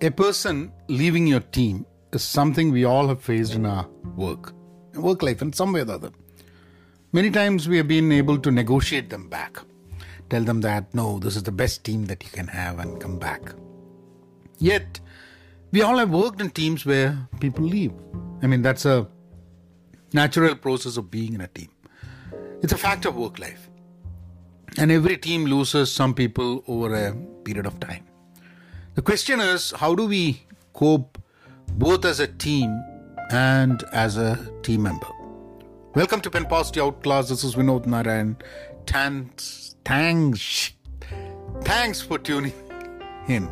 A person leaving your team is something we all have faced in our work, work life in some way or the other. Many times we have been able to negotiate them back, tell them that no, this is the best team that you can have and come back. Yet, we all have worked in teams where people leave. I mean, that's a natural process of being in a team. It's a fact of work life. And every team loses some people over a period of time. The question is how do we cope both as a team and as a team member? Welcome to Pen Positive Outclass. This is Vinod Narayan. Thanks, thanks, thanks for tuning in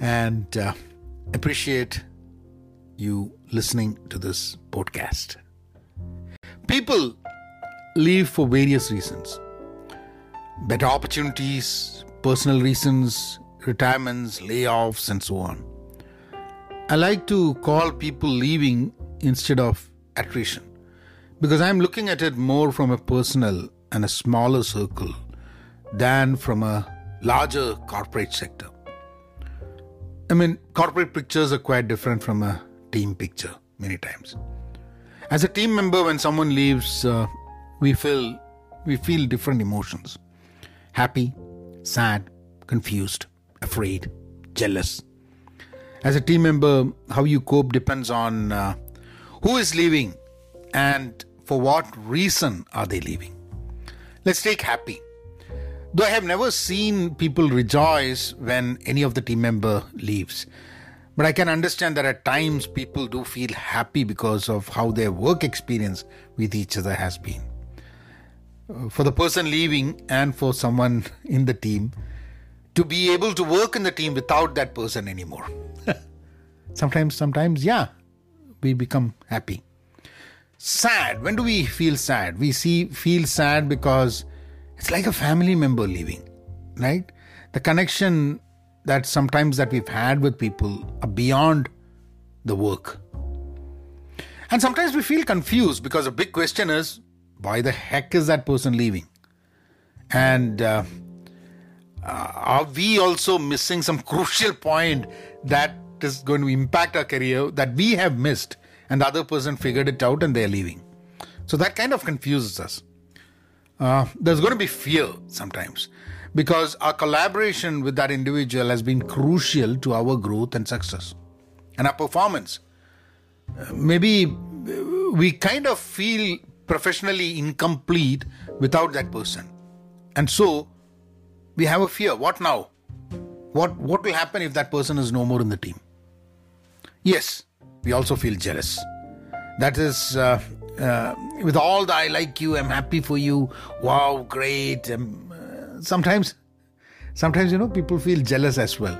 and uh, appreciate you listening to this podcast. People leave for various reasons better opportunities, personal reasons, retirements, layoffs, and so on. I like to call people leaving instead of attrition because I'm looking at it more from a personal and a smaller circle than from a larger corporate sector. I mean, corporate pictures are quite different from a team picture many times. As a team member, when someone leaves, uh, we feel we feel different emotions happy, sad, confused, afraid, jealous. As a team member, how you cope depends on uh, who is leaving and for what reason are they leaving. Let's take happy. Though I have never seen people rejoice when any of the team member leaves, but I can understand that at times people do feel happy because of how their work experience with each other has been for the person leaving and for someone in the team to be able to work in the team without that person anymore. sometimes, sometimes, yeah, we become happy. Sad. When do we feel sad? We see feel sad because it's like a family member leaving, right? The connection that sometimes that we've had with people are beyond the work. And sometimes we feel confused because a big question is why the heck is that person leaving? And uh, uh, are we also missing some crucial point that is going to impact our career that we have missed and the other person figured it out and they're leaving? So that kind of confuses us. Uh, there's going to be fear sometimes because our collaboration with that individual has been crucial to our growth and success and our performance. Uh, maybe we kind of feel professionally incomplete without that person. And so we have a fear. What now? What what will happen if that person is no more in the team? Yes, we also feel jealous. That is uh, uh, with all the I like you, I'm happy for you. Wow, great. Um, uh, sometimes, sometimes you know people feel jealous as well,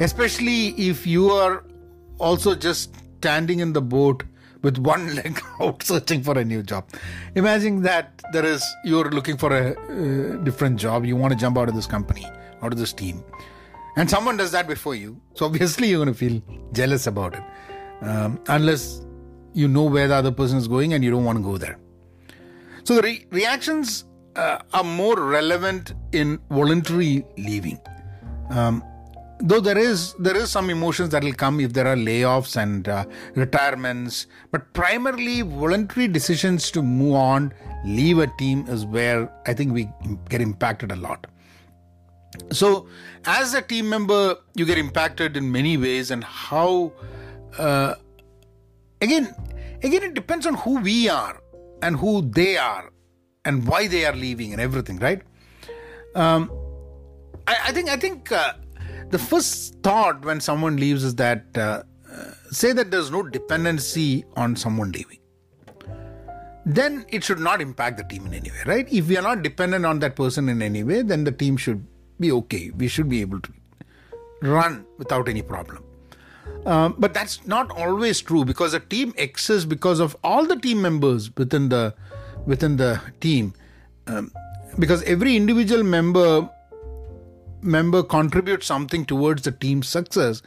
especially if you are also just standing in the boat with one leg out searching for a new job. Imagine that there is you're looking for a uh, different job, you want to jump out of this company, out of this team, and someone does that before you. So obviously you're going to feel jealous about it, um, unless you know where the other person is going and you don't want to go there. So the re- reactions uh, are more relevant in voluntary leaving. Um, though there is there is some emotions that will come if there are layoffs and uh, retirements but primarily voluntary decisions to move on leave a team is where i think we get impacted a lot. So as a team member you get impacted in many ways and how uh, again again it depends on who we are and who they are and why they are leaving and everything right? Um, I, I think i think uh, the first thought when someone leaves is that uh, say that there's no dependency on someone leaving then it should not impact the team in any way right? If we are not dependent on that person in any way then the team should be okay. We should be able to run without any problem. Um, but that's not always true because a team exists because of all the team members within the within the team. Um, because every individual member member contributes something towards the team's success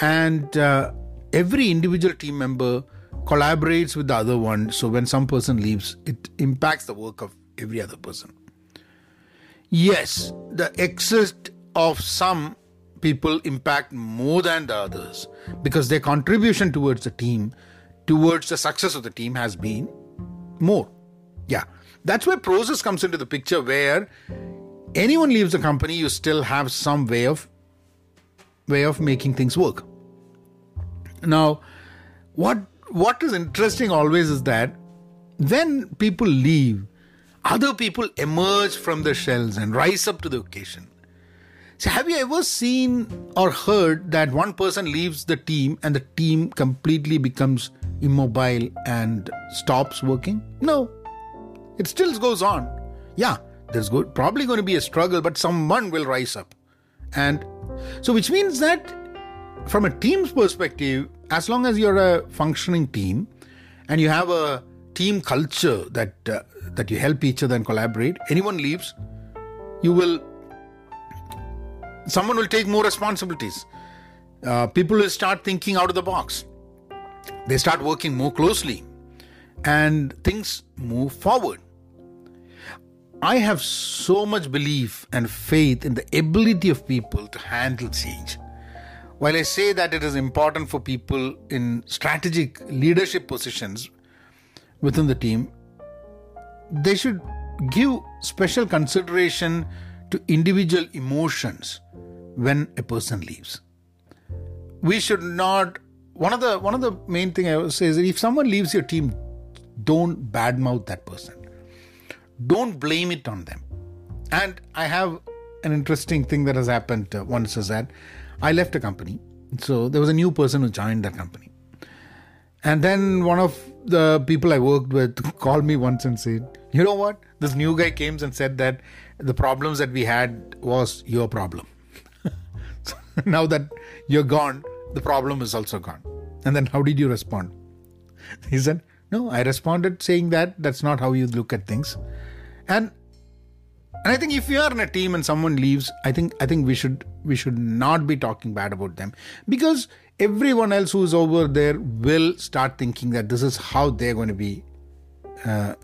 and uh, every individual team member collaborates with the other one so when some person leaves it impacts the work of every other person yes the exit of some people impact more than the others because their contribution towards the team, towards the success of the team, has been more. Yeah, that's where process comes into the picture. Where anyone leaves the company, you still have some way of way of making things work. Now, what what is interesting always is that when people leave, other people emerge from the shells and rise up to the occasion. So, have you ever seen or heard that one person leaves the team and the team completely becomes immobile and stops working? No, it still goes on. Yeah, there's good, probably going to be a struggle, but someone will rise up. And so, which means that from a team's perspective, as long as you're a functioning team and you have a team culture that uh, that you help each other and collaborate, anyone leaves, you will someone will take more responsibilities. Uh, people will start thinking out of the box. They start working more closely, and things move forward. I have so much belief and faith in the ability of people to handle change. While I say that it is important for people in strategic leadership positions within the team, they should give special consideration to individual emotions when a person leaves. We should not one of the one of the main thing I would say is if someone leaves your team, don't badmouth that person don't blame it on them. And I have an interesting thing that has happened uh, once is that I left a company. So there was a new person who joined that company. And then one of the people I worked with called me once and said, You know what? This new guy came and said that the problems that we had was your problem. so now that you're gone, the problem is also gone. And then how did you respond? He said, No, I responded saying that that's not how you look at things. And and I think if you are in a team and someone leaves, I think I think we should we should not be talking bad about them. Because everyone else who is over there will start thinking that this is how they're going to be uh,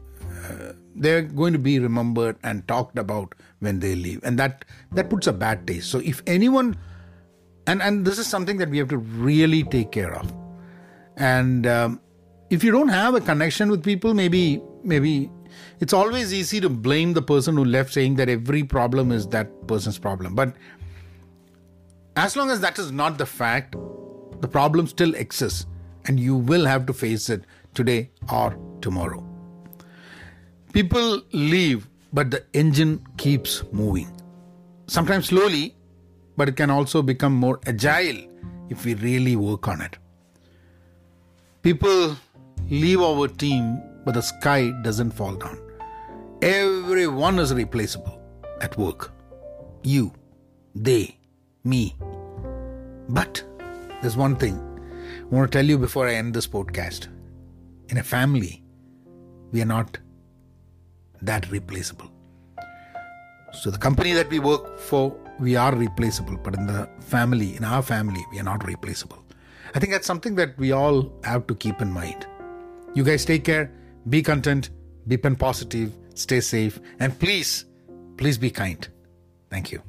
uh, they're going to be remembered and talked about when they leave. And that that puts a bad taste. So if anyone and and this is something that we have to really take care of. And um, if you don't have a connection with people maybe maybe it's always easy to blame the person who left, saying that every problem is that person's problem. But as long as that is not the fact, the problem still exists and you will have to face it today or tomorrow. People leave, but the engine keeps moving. Sometimes slowly, but it can also become more agile if we really work on it. People leave our team but the sky doesn't fall down. Everyone is replaceable at work. You, they, me. But there's one thing I want to tell you before I end this podcast. In a family, we are not that replaceable. So, the company that we work for, we are replaceable, but in the family, in our family, we are not replaceable. I think that's something that we all have to keep in mind. You guys take care. Be content, be pen positive, stay safe, and please, please be kind. Thank you.